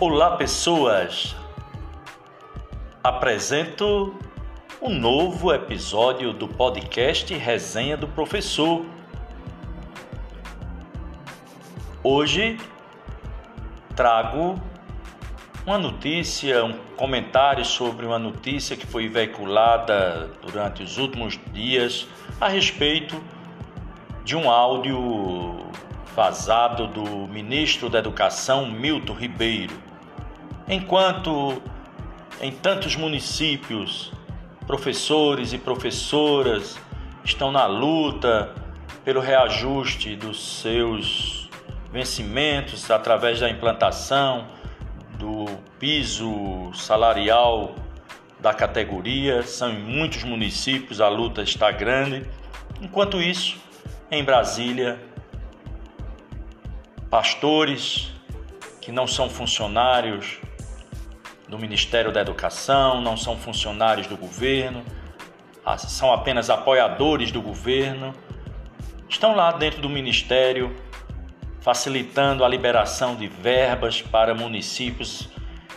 Olá, pessoas! Apresento um novo episódio do podcast Resenha do Professor. Hoje trago uma notícia, um comentário sobre uma notícia que foi veiculada durante os últimos dias a respeito de um áudio vazado do ministro da Educação Milton Ribeiro Enquanto em tantos municípios, professores e professoras estão na luta pelo reajuste dos seus vencimentos através da implantação do piso salarial da categoria, são em muitos municípios a luta está grande. Enquanto isso, em Brasília, pastores que não são funcionários do Ministério da Educação, não são funcionários do governo, ah, são apenas apoiadores do governo. Estão lá dentro do Ministério facilitando a liberação de verbas para municípios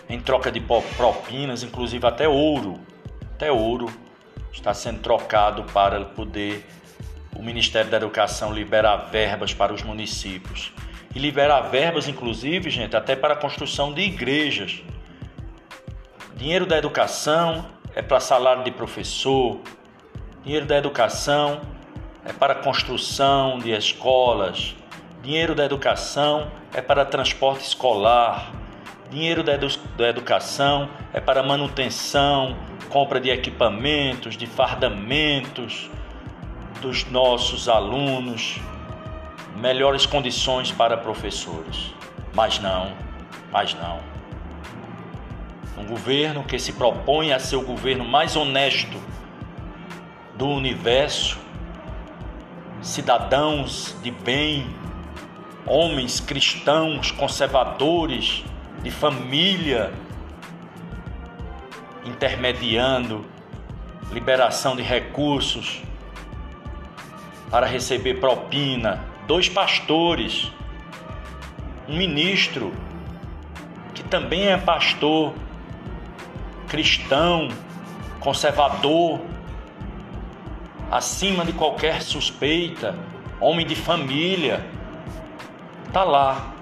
em troca de propinas, inclusive até ouro. Até ouro está sendo trocado para poder o Ministério da Educação liberar verbas para os municípios. E liberar verbas, inclusive, gente, até para a construção de igrejas. Dinheiro da educação é para salário de professor, dinheiro da educação é para construção de escolas, dinheiro da educação é para transporte escolar, dinheiro da, edu da educação é para manutenção, compra de equipamentos, de fardamentos dos nossos alunos, melhores condições para professores. Mas não, mas não um governo que se propõe a ser o governo mais honesto do universo, cidadãos de bem, homens cristãos, conservadores, de família, intermediando liberação de recursos para receber propina, dois pastores, um ministro que também é pastor cristão, conservador, acima de qualquer suspeita, homem de família, está lá,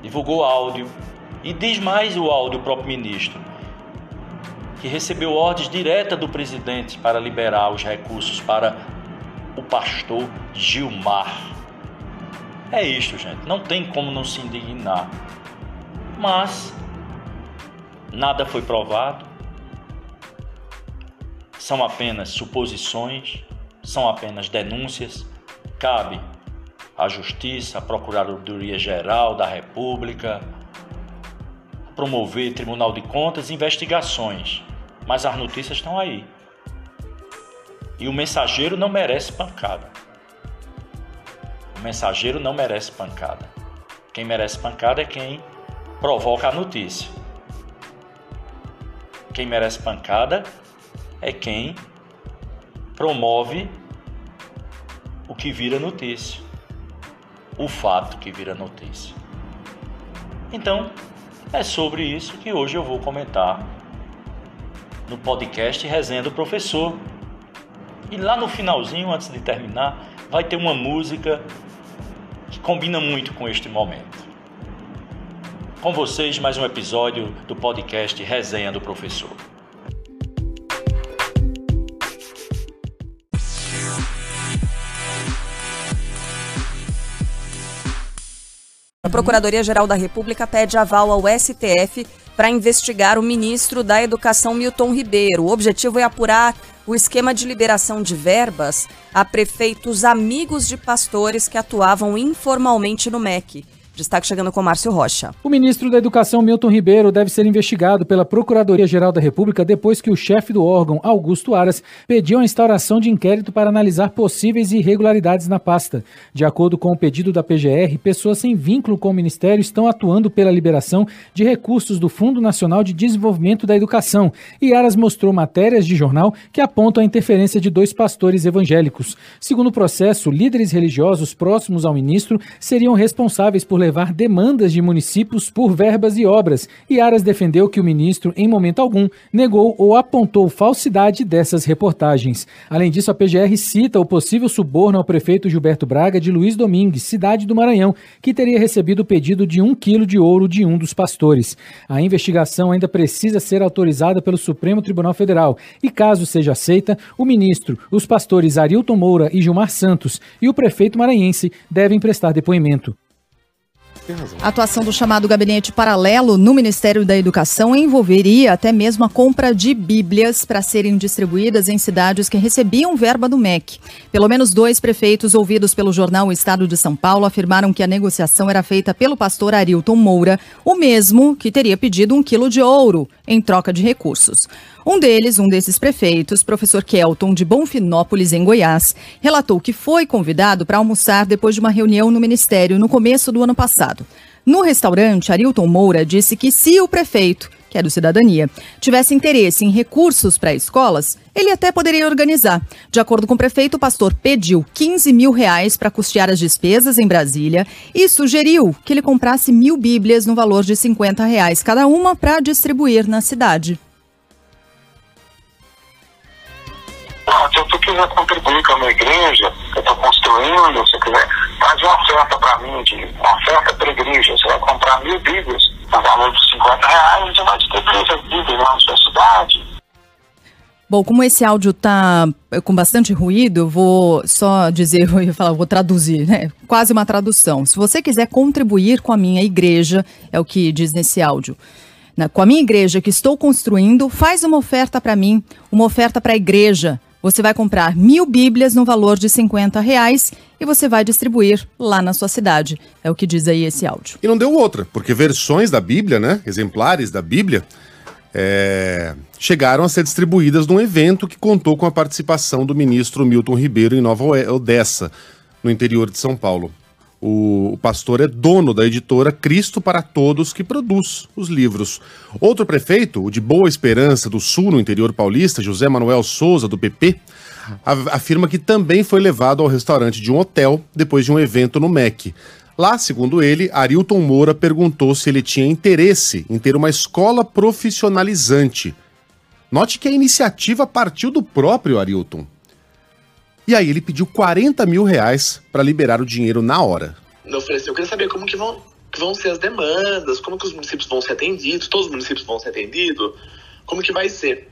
divulgou áudio e diz mais o áudio, o próprio ministro, que recebeu ordens diretas do presidente para liberar os recursos para o pastor Gilmar. É isto, gente, não tem como não se indignar. Mas Nada foi provado, são apenas suposições, são apenas denúncias. Cabe à Justiça, à Procuradoria Geral da República, promover Tribunal de Contas investigações, mas as notícias estão aí. E o mensageiro não merece pancada. O mensageiro não merece pancada. Quem merece pancada é quem provoca a notícia. Quem merece pancada é quem promove o que vira notícia, o fato que vira notícia. Então, é sobre isso que hoje eu vou comentar no podcast Resenha do Professor. E lá no finalzinho, antes de terminar, vai ter uma música que combina muito com este momento. Com vocês, mais um episódio do podcast Resenha do Professor. A Procuradoria-Geral da República pede aval ao STF para investigar o ministro da Educação Milton Ribeiro. O objetivo é apurar o esquema de liberação de verbas a prefeitos amigos de pastores que atuavam informalmente no MEC. Destaque chegando com Márcio Rocha. O ministro da Educação, Milton Ribeiro, deve ser investigado pela Procuradoria-Geral da República depois que o chefe do órgão, Augusto Aras, pediu a instauração de inquérito para analisar possíveis irregularidades na pasta. De acordo com o pedido da PGR, pessoas sem vínculo com o ministério estão atuando pela liberação de recursos do Fundo Nacional de Desenvolvimento da Educação. E Aras mostrou matérias de jornal que apontam a interferência de dois pastores evangélicos. Segundo o processo, líderes religiosos próximos ao ministro seriam responsáveis por levar demandas de municípios por verbas e obras, e Aras defendeu que o ministro, em momento algum, negou ou apontou falsidade dessas reportagens. Além disso, a PGR cita o possível suborno ao prefeito Gilberto Braga de Luiz Domingues, cidade do Maranhão, que teria recebido o pedido de um quilo de ouro de um dos pastores. A investigação ainda precisa ser autorizada pelo Supremo Tribunal Federal e, caso seja aceita, o ministro, os pastores Arilton Moura e Gilmar Santos e o prefeito maranhense devem prestar depoimento. A atuação do chamado gabinete paralelo no Ministério da Educação envolveria até mesmo a compra de bíblias para serem distribuídas em cidades que recebiam verba do MEC. Pelo menos dois prefeitos ouvidos pelo jornal Estado de São Paulo afirmaram que a negociação era feita pelo pastor Arilton Moura, o mesmo que teria pedido um quilo de ouro em troca de recursos. Um deles, um desses prefeitos, professor Kelton, de Bonfinópolis, em Goiás, relatou que foi convidado para almoçar depois de uma reunião no Ministério no começo do ano passado. No restaurante, Arilton Moura disse que se o prefeito, que é do Cidadania, tivesse interesse em recursos para escolas, ele até poderia organizar. De acordo com o prefeito, o pastor pediu 15 mil reais para custear as despesas em Brasília e sugeriu que ele comprasse mil bíblias no valor de 50 reais cada uma para distribuir na cidade. Se tu quiser contribuir com a minha igreja, eu estou construindo, se quiser, faz uma oferta para mim, de, uma oferta para a igreja, você vai comprar mil bíblias, no valor de 50 reais, gente vai distribuir essas bíblias na sua cidade. Bom, como esse áudio está com bastante ruído, eu vou só dizer, eu falar, vou traduzir, né? Quase uma tradução. Se você quiser contribuir com a minha igreja, é o que diz nesse áudio. Na, com a minha igreja que estou construindo, faz uma oferta para mim, uma oferta para a igreja. Você vai comprar mil Bíblias no valor de 50 reais e você vai distribuir lá na sua cidade. É o que diz aí esse áudio. E não deu outra, porque versões da Bíblia, né? Exemplares da Bíblia. É, chegaram a ser distribuídas num evento que contou com a participação do ministro Milton Ribeiro em Nova Odessa, no interior de São Paulo. O, pastor é dono da editora Cristo para Todos, que produz os livros. Outro prefeito, o de Boa Esperança do Sul, no interior paulista, José Manuel Souza, do PP, afirma que também foi levado ao restaurante de um hotel depois de um evento no MEC. Lá, segundo ele, Arilton Moura perguntou se ele tinha interesse em ter uma escola profissionalizante. Note que a iniciativa partiu do próprio Arilton. E aí ele pediu 40 mil reais para liberar o dinheiro na hora. Eu falei assim, eu queria saber como que vão, que vão ser as demandas, como que os municípios vão ser atendidos, todos os municípios vão ser atendidos, como que vai ser.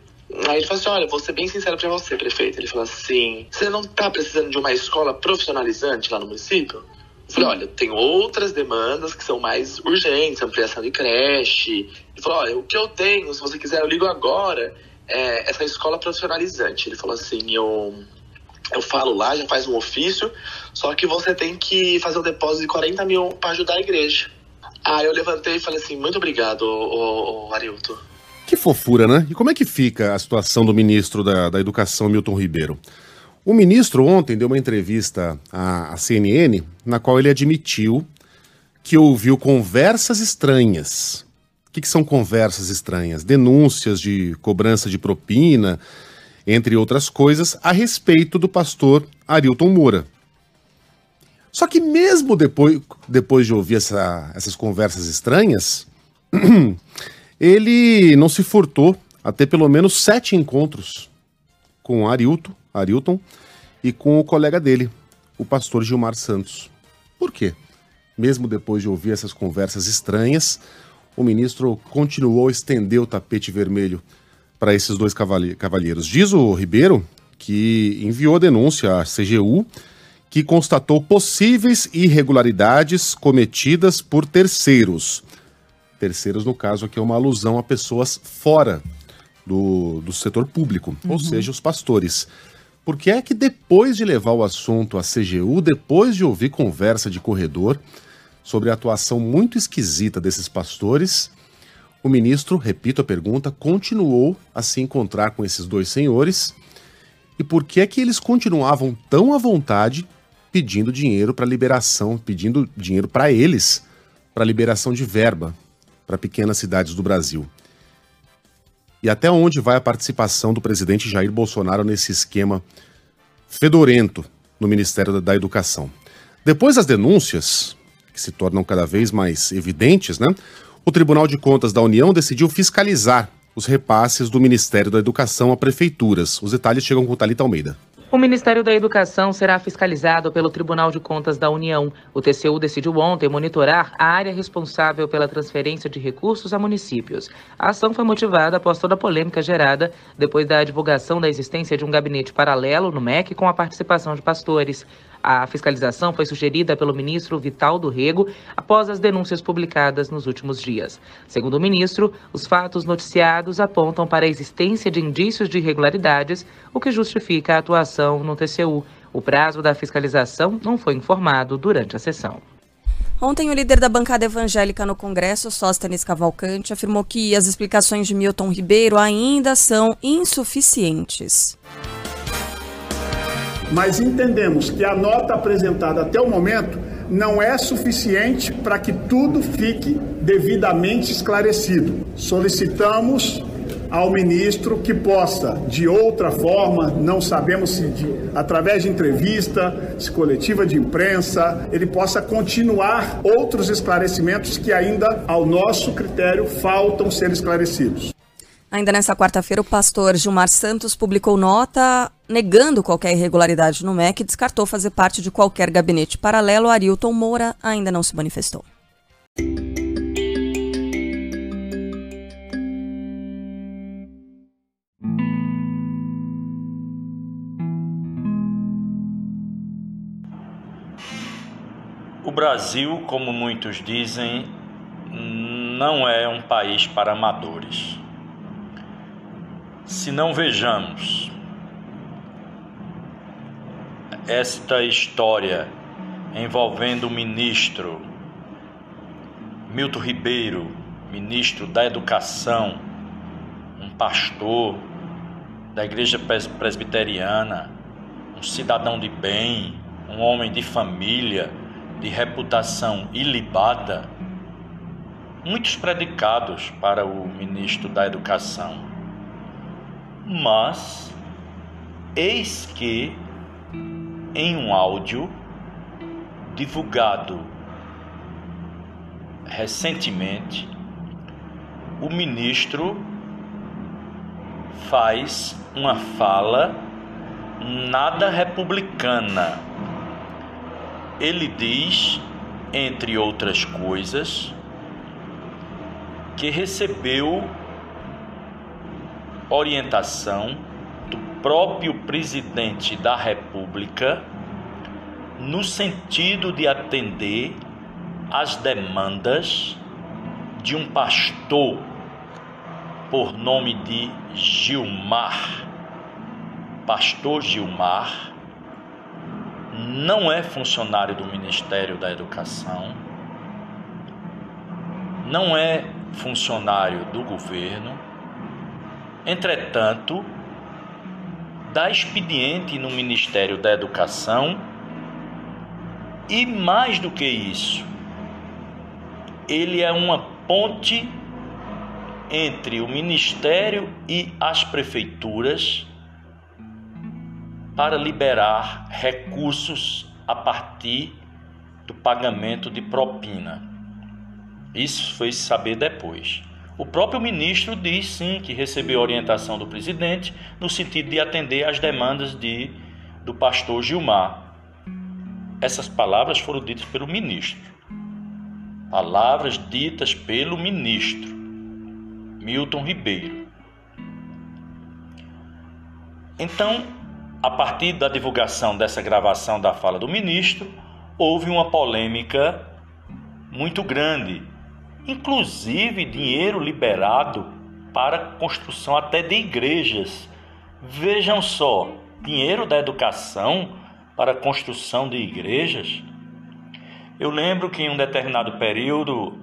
Aí ele falou assim, olha, vou ser bem sincero para você, prefeito. Ele falou assim, você não tá precisando de uma escola profissionalizante lá no município? Eu falei, olha, tem outras demandas que são mais urgentes, ampliação de creche. Ele falou, olha, o que eu tenho, se você quiser, eu ligo agora, é essa escola profissionalizante. Ele falou assim, eu eu falo lá, já faz um ofício, só que você tem que fazer um depósito de 40 mil para ajudar a igreja. Aí eu levantei e falei assim, muito obrigado, ô, Arilton. Que fofura, né? E como é que fica a situação do ministro da, da Educação, Milton Ribeiro? O ministro ontem deu uma entrevista à, à CNN, na qual ele admitiu que ouviu conversas estranhas. O que, que são conversas estranhas? Denúncias de cobrança de propina, entre outras coisas, a respeito do pastor Arilton Moura. Só que mesmo depois, depois de ouvir essa, essas conversas estranhas, ele não se furtou a ter pelo menos sete encontros com Arilton, Arilton e com o colega dele, o pastor Gilmar Santos. Por quê? Mesmo depois de ouvir essas conversas estranhas, o ministro continuou a estender o tapete vermelho para esses dois cavalheiros. Diz o Ribeiro que enviou a denúncia à CGU que constatou possíveis irregularidades cometidas por terceiros. Terceiros, no caso, aqui é uma alusão a pessoas fora do, do setor público, uhum. ou seja, os pastores. Por que é que depois de levar o assunto à CGU, depois de ouvir conversa de corredor sobre a atuação muito esquisita desses pastores, o ministro, repito a pergunta, continuou a se encontrar com esses dois senhores. E por que é que eles continuavam tão à vontade pedindo dinheiro para liberação, pedindo dinheiro para eles, para liberação de verba para pequenas cidades do Brasil? E até onde vai a participação do presidente Jair Bolsonaro nesse esquema fedorento no Ministério da Educação? Depois das denúncias que se tornam cada vez mais evidentes, né? O Tribunal de Contas da União decidiu fiscalizar os repasses do Ministério da Educação a prefeituras. Os detalhes chegam com Talita Almeida. O Ministério da Educação será fiscalizado pelo Tribunal de Contas da União. O TCU decidiu ontem monitorar a área responsável pela transferência de recursos a municípios. A ação foi motivada após toda a polêmica gerada depois da divulgação da existência de um gabinete paralelo no MEC com a participação de pastores. A fiscalização foi sugerida pelo ministro Vital do Rego após as denúncias publicadas nos últimos dias. Segundo o ministro, os fatos noticiados apontam para a existência de indícios de irregularidades, o que justifica a atuação no TCU. O prazo da fiscalização não foi informado durante a sessão. Ontem, o líder da bancada evangélica no Congresso, Sóstenes Cavalcante, afirmou que as explicações de Milton Ribeiro ainda são insuficientes mas entendemos que a nota apresentada até o momento não é suficiente para que tudo fique devidamente esclarecido. Solicitamos ao ministro que possa, de outra forma, não sabemos se de, através de entrevista, se coletiva de imprensa, ele possa continuar outros esclarecimentos que ainda, ao nosso critério, faltam ser esclarecidos. Ainda nesta quarta-feira, o pastor Gilmar Santos publicou nota negando qualquer irregularidade no MEC e descartou fazer parte de qualquer gabinete paralelo. Arilton Moura ainda não se manifestou. O Brasil, como muitos dizem, não é um país para amadores. Se não vejamos esta história envolvendo o ministro Milton Ribeiro, ministro da Educação, um pastor da Igreja Presbiteriana, um cidadão de bem, um homem de família, de reputação ilibada, muitos predicados para o ministro da Educação. Mas, eis que em um áudio divulgado recentemente, o ministro faz uma fala nada republicana. Ele diz, entre outras coisas, que recebeu orientação próprio presidente da República no sentido de atender às demandas de um pastor por nome de Gilmar. Pastor Gilmar não é funcionário do Ministério da Educação, não é funcionário do governo, entretanto, dá expediente no Ministério da Educação e, mais do que isso, ele é uma ponte entre o Ministério e as prefeituras para liberar recursos a partir do pagamento de propina. Isso foi saber depois. O próprio ministro diz sim que recebeu orientação do presidente no sentido de atender às demandas de, do pastor Gilmar. Essas palavras foram ditas pelo ministro. Palavras ditas pelo ministro Milton Ribeiro. Então, a partir da divulgação dessa gravação da fala do ministro, houve uma polêmica muito grande inclusive dinheiro liberado para construção até de igrejas. Vejam só, dinheiro da educação para construção de igrejas. Eu lembro que em um determinado período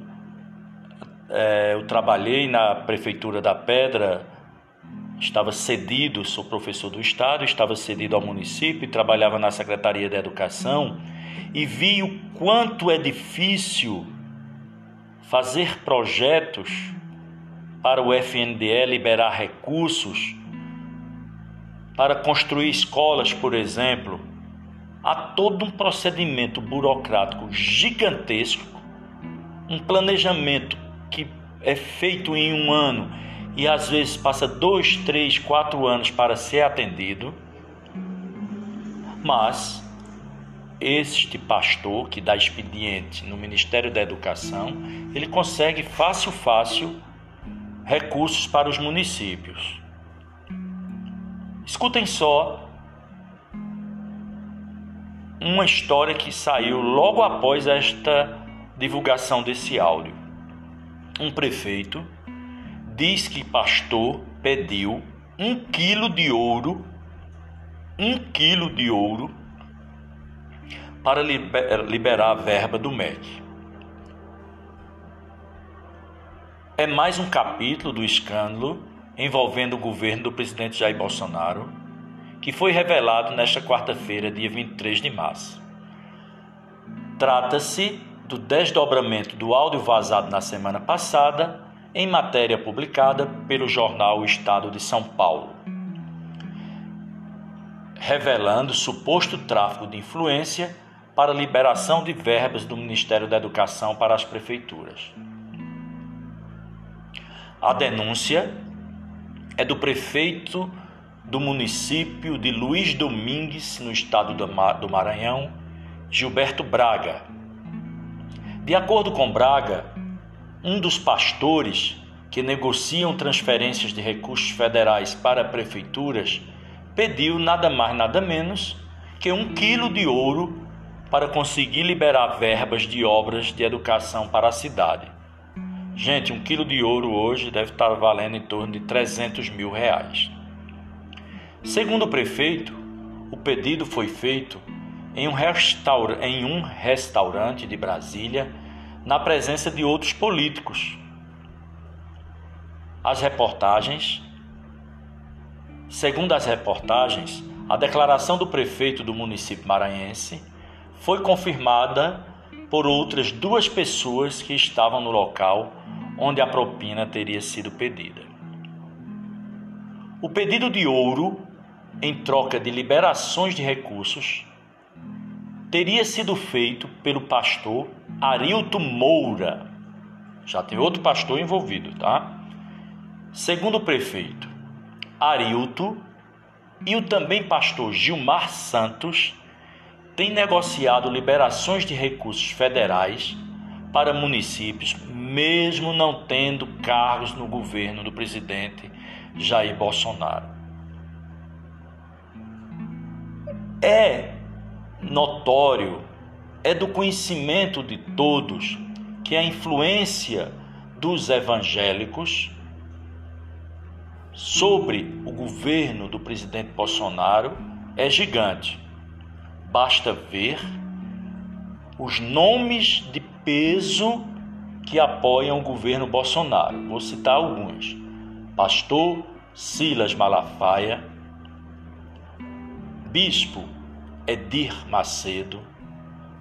é, eu trabalhei na prefeitura da Pedra, estava cedido, sou professor do estado, estava cedido ao município trabalhava na Secretaria da Educação e vi o quanto é difícil fazer projetos para o FNDE liberar recursos para construir escolas, por exemplo, há todo um procedimento burocrático gigantesco, um planejamento que é feito em um ano e às vezes passa dois, três, quatro anos para ser atendido, mas este pastor que dá expediente no Ministério da Educação, ele consegue fácil, fácil recursos para os municípios. Escutem só uma história que saiu logo após esta divulgação desse áudio. Um prefeito diz que pastor pediu um quilo de ouro, um quilo de ouro, para liberar a verba do MEC. É mais um capítulo do escândalo envolvendo o governo do presidente Jair Bolsonaro, que foi revelado nesta quarta-feira, dia 23 de março. Trata-se do desdobramento do áudio vazado na semana passada em matéria publicada pelo jornal Estado de São Paulo, revelando suposto tráfico de influência para liberação de verbas do Ministério da Educação para as prefeituras. A denúncia é do prefeito do município de Luiz Domingues, no estado do Maranhão, Gilberto Braga. De acordo com Braga, um dos pastores que negociam transferências de recursos federais para prefeituras pediu nada mais nada menos que um quilo de ouro para conseguir liberar verbas de obras de educação para a cidade. Gente, um quilo de ouro hoje deve estar valendo em torno de 300 mil reais. Segundo o prefeito, o pedido foi feito em um, restaura em um restaurante de Brasília na presença de outros políticos. As reportagens. Segundo as reportagens, a declaração do prefeito do município maranhense foi confirmada por outras duas pessoas que estavam no local onde a propina teria sido pedida. O pedido de ouro, em troca de liberações de recursos, teria sido feito pelo pastor Arilto Moura. Já tem outro pastor envolvido, tá? Segundo o prefeito, Arilto e o também pastor Gilmar Santos têm negociado liberações de recursos federais para municípios, mesmo não tendo cargos no governo do presidente Jair Bolsonaro. É notório, é do conhecimento de todos que a influência dos evangélicos sobre o governo do presidente Bolsonaro é gigante. Basta ver os nomes de peso que apoiam o governo Bolsonaro. Vou citar alguns: Pastor Silas Malafaia, Bispo Edir Macedo,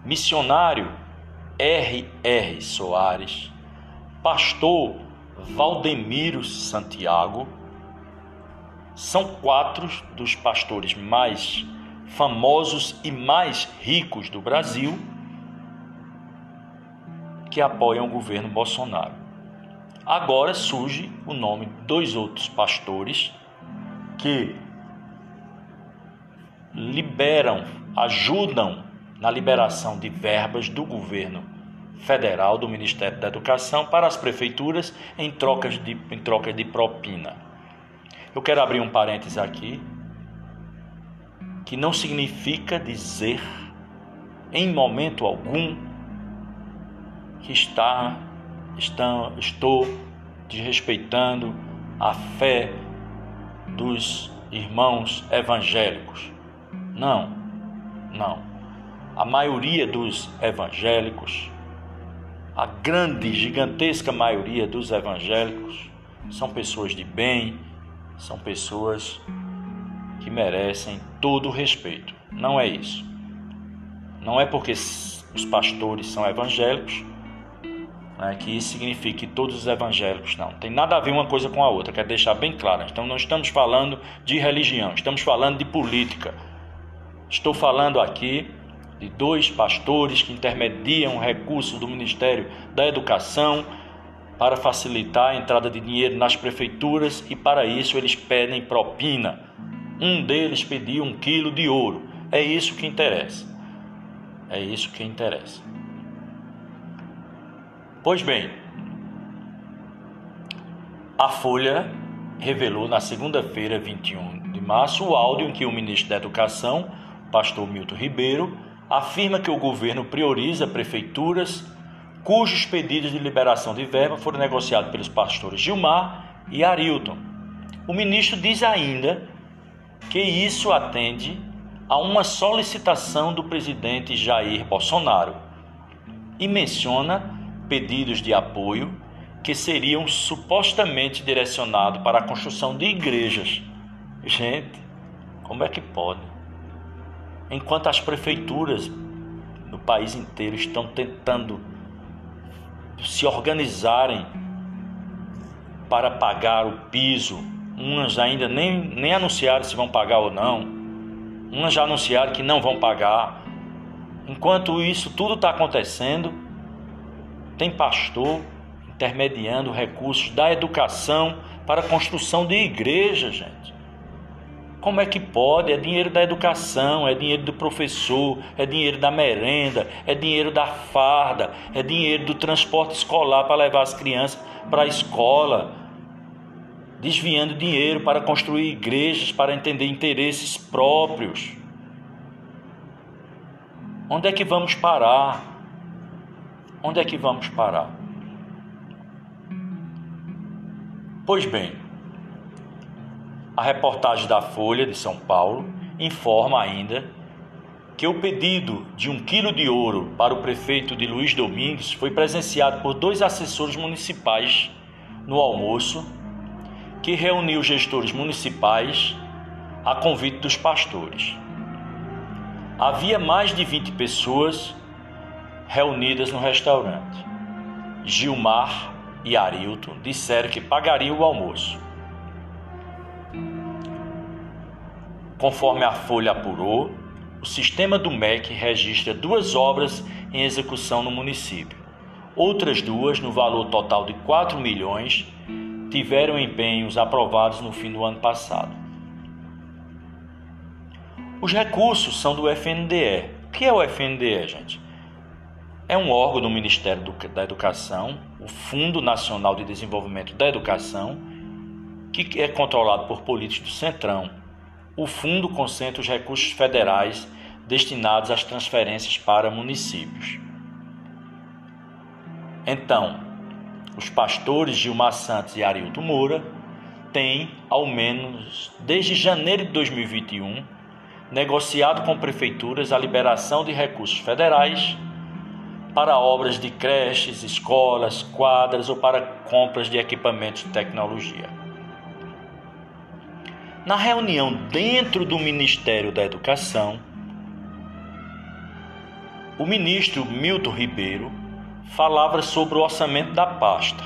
missionário R.R. Soares, pastor Valdemiro Santiago, são quatro dos pastores mais famosos e mais ricos do Brasil que apoiam o governo Bolsonaro. Agora surge o nome de dois outros pastores que liberam, ajudam na liberação de verbas do governo federal, do Ministério da Educação, para as prefeituras em, trocas de, em troca de propina. Eu quero abrir um parênteses aqui, que não significa dizer, em momento algum, que está, está estou desrespeitando a fé dos irmãos evangélicos. Não, não. A maioria dos evangélicos, a grande, gigantesca maioria dos evangélicos, são pessoas de bem, são pessoas que merecem todo o respeito. Não é isso. Não é porque os pastores são evangélicos né, que isso significa que todos os evangélicos não. Tem nada a ver uma coisa com a outra, quero deixar bem claro. Então não estamos falando de religião, estamos falando de política. Estou falando aqui de dois pastores que intermediam recursos do Ministério da Educação para facilitar a entrada de dinheiro nas prefeituras e para isso eles pedem propina. Um deles pediu um quilo de ouro. É isso que interessa. É isso que interessa. Pois bem, a Folha revelou na segunda-feira, 21 de março, o áudio em que o ministro da Educação, pastor Milton Ribeiro, afirma que o governo prioriza prefeituras cujos pedidos de liberação de verba foram negociados pelos pastores Gilmar e Arilton. O ministro diz ainda que isso atende a uma solicitação do presidente Jair Bolsonaro e menciona pedidos de apoio que seriam supostamente direcionados para a construção de igrejas. Gente, como é que pode? enquanto as prefeituras no país inteiro estão tentando se organizarem para pagar o piso, umas ainda nem, nem anunciaram se vão pagar ou não, umas já anunciaram que não vão pagar. Enquanto isso tudo está acontecendo, tem pastor intermediando recursos da educação para a construção de igrejas, gente. Como é que pode? É dinheiro da educação, é dinheiro do professor, é dinheiro da merenda, é dinheiro da farda, é dinheiro do transporte escolar para levar as crianças para a escola, desviando dinheiro para construir igrejas, para entender interesses próprios. Onde é que vamos parar? Onde é que vamos parar? Pois bem, a reportagem da Folha de São Paulo informa ainda que o pedido de um quilo de ouro para o prefeito de Luiz Domingues foi presenciado por dois assessores municipais no almoço que reuniu gestores municipais a convite dos pastores. Havia mais de 20 pessoas reunidas no restaurante. Gilmar e Arilton disseram que pagariam o almoço. Conforme a Folha apurou, o sistema do MEC registra duas obras em execução no município. Outras duas, no valor total de 4 milhões, tiveram empenhos aprovados no fim do ano passado. Os recursos são do FNDE. O que é o FNDE, gente? É um órgão do Ministério da Educação, o Fundo Nacional de Desenvolvimento da Educação, que é controlado por políticos do Centrão o fundo concentra os recursos federais destinados às transferências para municípios. Então, os pastores Gilmar Santos e Arilton Moura têm, ao menos desde janeiro de 2021, negociado com prefeituras a liberação de recursos federais para obras de creches, escolas, quadras ou para compras de equipamentos de tecnologia. Na reunião dentro do Ministério da Educação, o ministro Milton Ribeiro falava sobre o orçamento da pasta,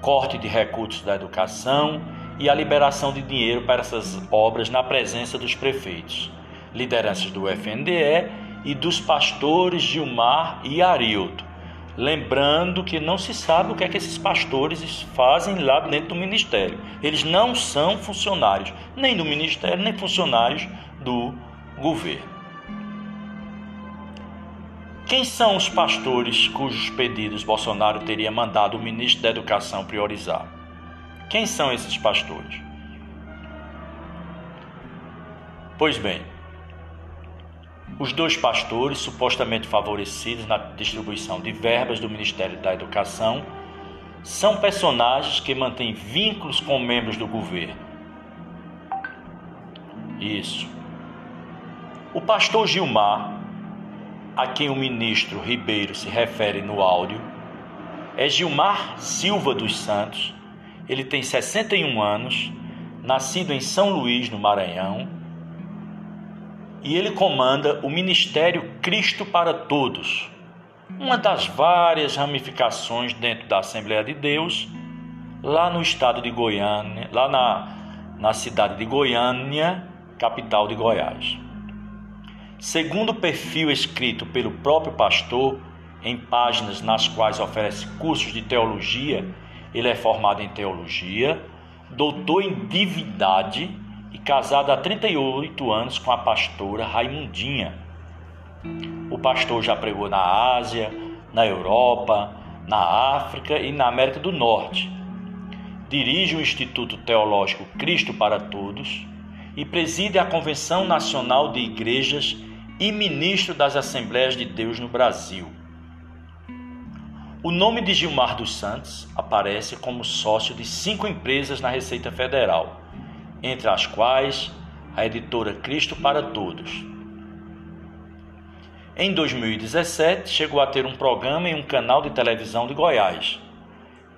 corte de recursos da educação e a liberação de dinheiro para essas obras na presença dos prefeitos, lideranças do FNDE e dos pastores Gilmar e Arilton, Lembrando que não se sabe o que é que esses pastores fazem lá dentro do ministério. Eles não são funcionários nem do ministério, nem funcionários do governo. Quem são os pastores cujos pedidos Bolsonaro teria mandado o ministro da Educação priorizar? Quem são esses pastores? Pois bem, os dois pastores, supostamente favorecidos na distribuição de verbas do Ministério da Educação, são personagens que mantêm vínculos com membros do governo. Isso. O pastor Gilmar, a quem o ministro Ribeiro se refere no áudio, é Gilmar Silva dos Santos. Ele tem 61 anos, nascido em São Luís, no Maranhão e ele comanda o Ministério Cristo para Todos, uma das várias ramificações dentro da Assembleia de Deus, lá no estado de Goiânia, lá na, na cidade de Goiânia, capital de Goiás. Segundo o perfil escrito pelo próprio pastor, em páginas nas quais oferece cursos de teologia, ele é formado em teologia, doutor em divindade e casado há 38 anos com a pastora Raimundinha. O pastor já pregou na Ásia, na Europa, na África e na América do Norte. Dirige o Instituto Teológico Cristo para Todos e preside a Convenção Nacional de Igrejas e ministro das Assembleias de Deus no Brasil. O nome de Gilmar dos Santos aparece como sócio de cinco empresas na Receita Federal, entre as quais a editora Cristo para Todos. Em 2017, chegou a ter um programa em um canal de televisão de Goiás.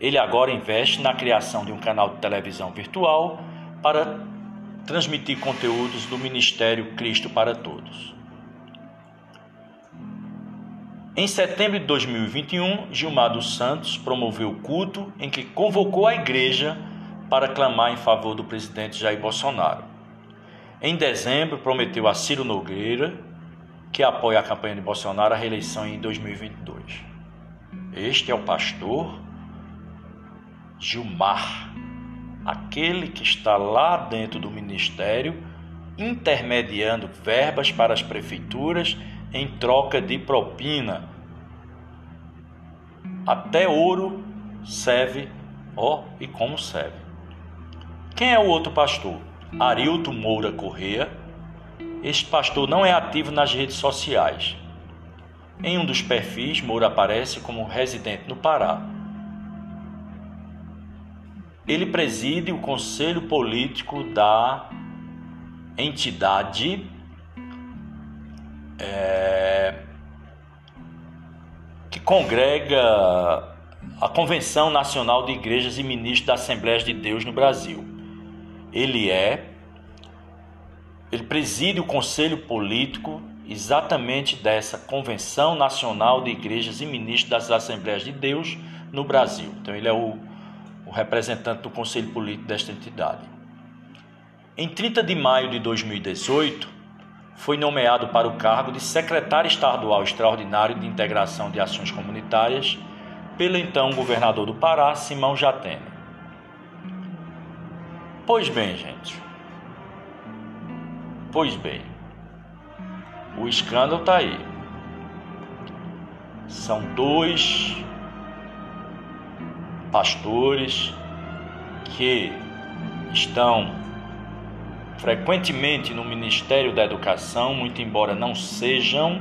Ele agora investe na criação de um canal de televisão virtual para transmitir conteúdos do Ministério Cristo para Todos. Em setembro de 2021, Gilmar dos Santos promoveu o culto em que convocou a igreja para clamar em favor do presidente Jair Bolsonaro. Em dezembro, prometeu a Ciro Nogueira, que apoia a campanha de Bolsonaro, a reeleição em 2022. Este é o pastor Gilmar, aquele que está lá dentro do ministério intermediando verbas para as prefeituras em troca de propina. Até ouro serve, ó, e como serve. Quem é o outro pastor? Arilton Moura Correa. Este pastor não é ativo nas redes sociais. Em um dos perfis, Moura aparece como residente no Pará. Ele preside o conselho político da entidade é, que congrega a Convenção Nacional de Igrejas e Ministros da Assembleias de Deus no Brasil. Ele é, ele preside o conselho político exatamente dessa Convenção Nacional de Igrejas e Ministros das Assembleias de Deus no Brasil. Então ele é o, o representante do conselho político desta entidade. Em 30 de maio de 2018, foi nomeado para o cargo de secretário estadual extraordinário de integração de ações comunitárias pelo então governador do Pará, Simão Jatene. Pois bem, gente. Pois bem. O escândalo está aí. São dois pastores que estão frequentemente no Ministério da Educação, muito embora não sejam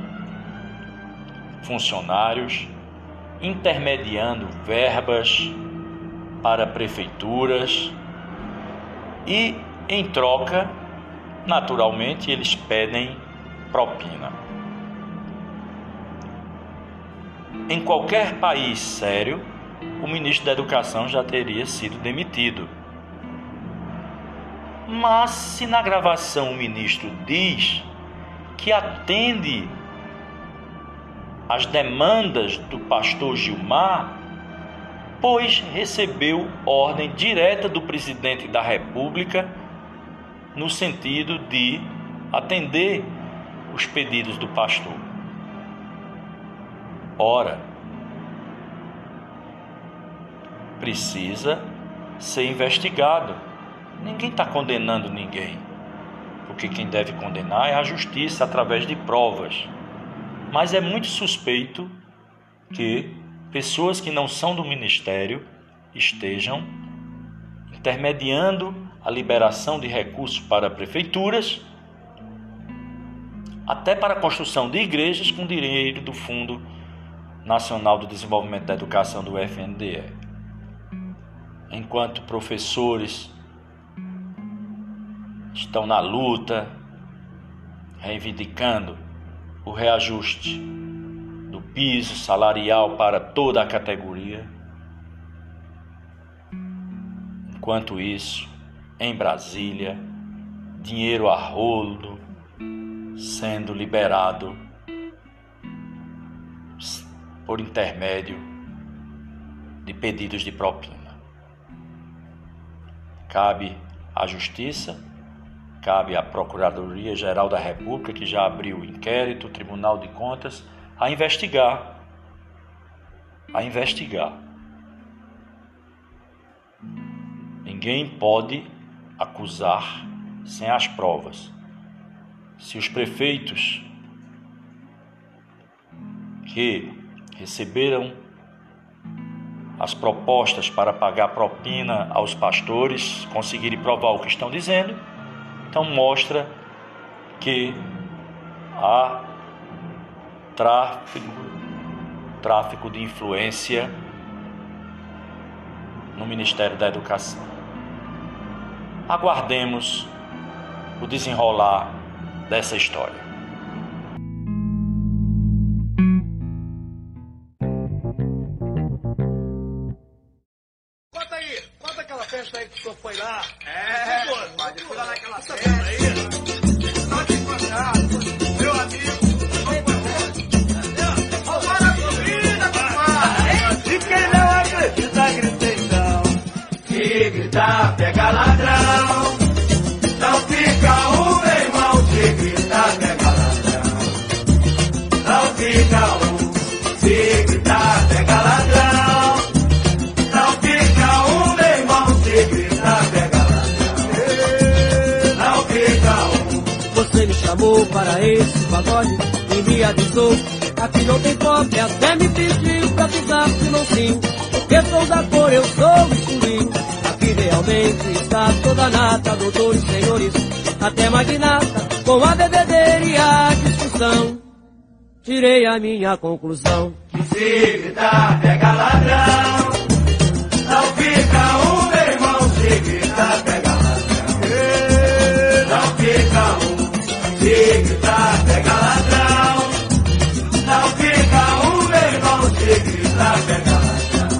funcionários, intermediando verbas para prefeituras e, em troca, naturalmente, eles pedem propina. Em qualquer país sério, o ministro da Educação já teria sido demitido mas se na gravação o ministro diz que atende às demandas do pastor Gilmar, pois recebeu ordem direta do presidente da República no sentido de atender os pedidos do pastor. Ora, precisa ser investigado Ninguém está condenando ninguém, porque quem deve condenar é a justiça através de provas. Mas é muito suspeito que pessoas que não são do ministério estejam intermediando a liberação de recursos para prefeituras, até para a construção de igrejas com dinheiro do Fundo Nacional do Desenvolvimento da Educação do FNDE. Enquanto professores estão na luta, reivindicando o reajuste do piso salarial para toda a categoria. Enquanto isso, em Brasília, dinheiro a rolo sendo liberado por intermédio de pedidos de propina. Cabe à justiça cabe à Procuradoria-Geral da República, que já abriu o inquérito, o Tribunal de Contas, a investigar. A investigar. Ninguém pode acusar sem as provas. Se os prefeitos que receberam as propostas para pagar propina aos pastores conseguirem provar o que estão dizendo, então mostra que há tráfico, tráfico de influência no Ministério da Educação. Aguardemos o desenrolar dessa história. Conta aí, conta aquela festa aí que o senhor foi lá. É, Um. Se gritar, pega ladrão. Fica um, meu irmão. Se gritar, pega ladrão. Um. Você me chamou para esse pagode e me avisou. Aqui não tem pobre, até me pediu pra pisar se não sim. Porque sou da cor, eu sou escurinho. Aqui realmente está toda nata, doutores, senhores, até magnata, com a bebedeira e a discussão. Tirei a minha conclusão. Se gritar, pega ladrão. Não fica um, meu irmão. Se gritar, pega ladrão. Não fica um. Se gritar, pega ladrão. Não fica um, meu irmão. Se gritar, pega ladrão.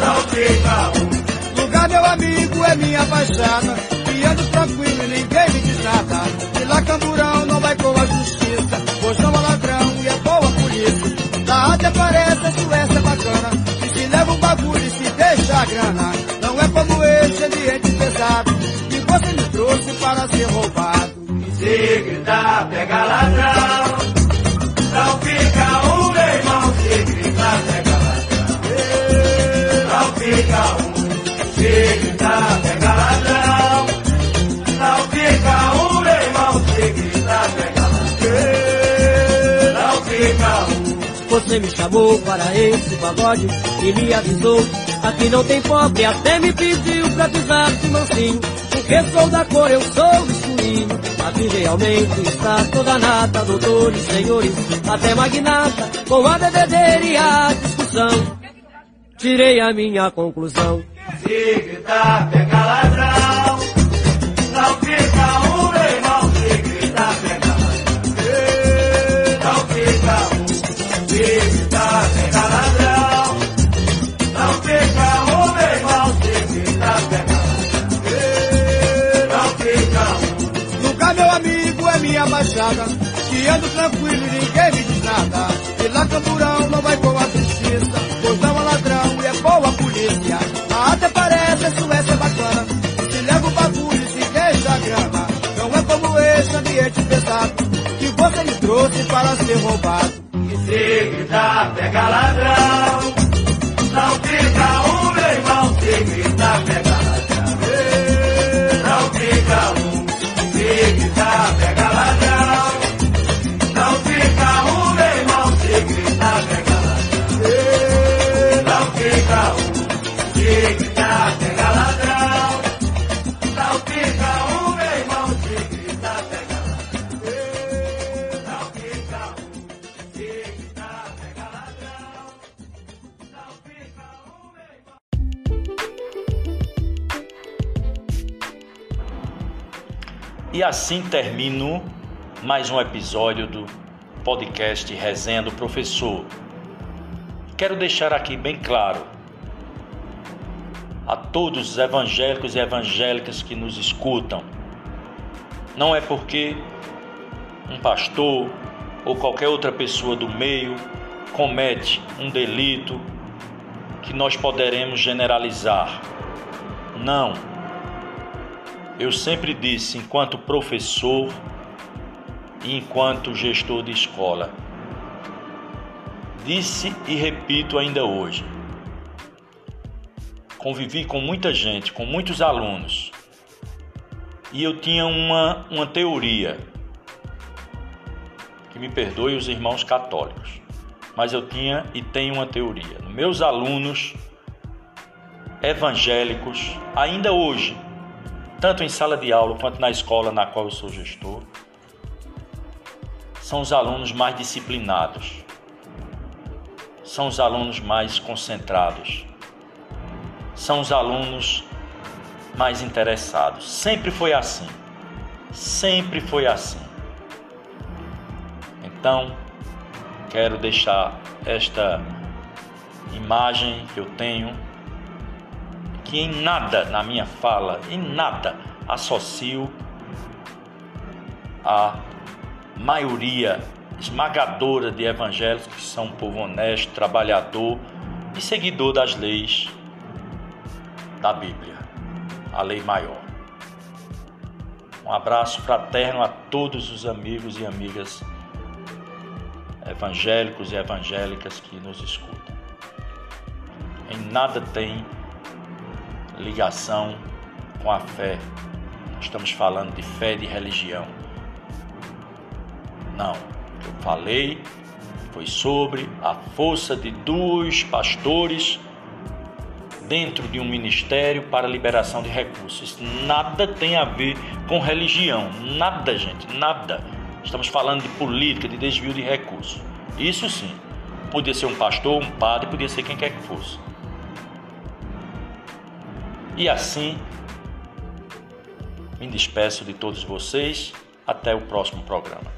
Não fica um. Lugar, meu amigo, é minha baixada. E ando tranquilo e grana. Não é como esse ambiente pesado. Que você me trouxe para ser roubado. Se gritar, pega ladrão. Não fica um, meu irmão. Se gritar, pega ladrão. Não fica um. Se gritar, pega ladrão. Não fica um, meu irmão. Se gritar, pega ladrão. Não fica um. Você me chamou para esse pagode e me avisou. Aqui não tem pobre, até me pediu pra pisar de mansinho. Porque sou da cor, eu sou escurinho. Aqui realmente está toda nata, doutores, senhores, até magnata, com a bebedeira e a discussão. Tirei a minha conclusão. Se gritar, pega ladrão. Minha baixada. Que ando tranquilo e ninguém me diz nada. E lá camburão não vai com a justiça. Pois não é ladrão e é boa a polícia. Até parece a Suécia bacana. Se leva o bagulho e se deixa a grana. Não é como esse ambiente pesado. Que você me trouxe para ser roubado. Se gritar, pega ladrão. Assim termino mais um episódio do podcast Resenha do Professor. Quero deixar aqui bem claro a todos os evangélicos e evangélicas que nos escutam: não é porque um pastor ou qualquer outra pessoa do meio comete um delito que nós poderemos generalizar. Não. Eu sempre disse, enquanto professor e enquanto gestor de escola, disse e repito ainda hoje. Convivi com muita gente, com muitos alunos, e eu tinha uma, uma teoria, que me perdoe os irmãos católicos, mas eu tinha e tenho uma teoria. Meus alunos evangélicos, ainda hoje, tanto em sala de aula quanto na escola na qual eu sou gestor, são os alunos mais disciplinados, são os alunos mais concentrados, são os alunos mais interessados. Sempre foi assim. Sempre foi assim. Então, quero deixar esta imagem que eu tenho que em nada na minha fala, em nada associo a maioria esmagadora de evangélicos que são um povo honesto, trabalhador e seguidor das leis da Bíblia, a lei maior. Um abraço fraterno a todos os amigos e amigas evangélicos e evangélicas que nos escutam. Em nada tem ligação com a fé. Estamos falando de fé de religião. Não, eu falei foi sobre a força de dois pastores dentro de um ministério para liberação de recursos. Nada tem a ver com religião, nada, gente, nada. Estamos falando de política, de desvio de recursos. Isso sim. Podia ser um pastor, um padre, podia ser quem quer que fosse. E assim, me despeço de todos vocês. Até o próximo programa.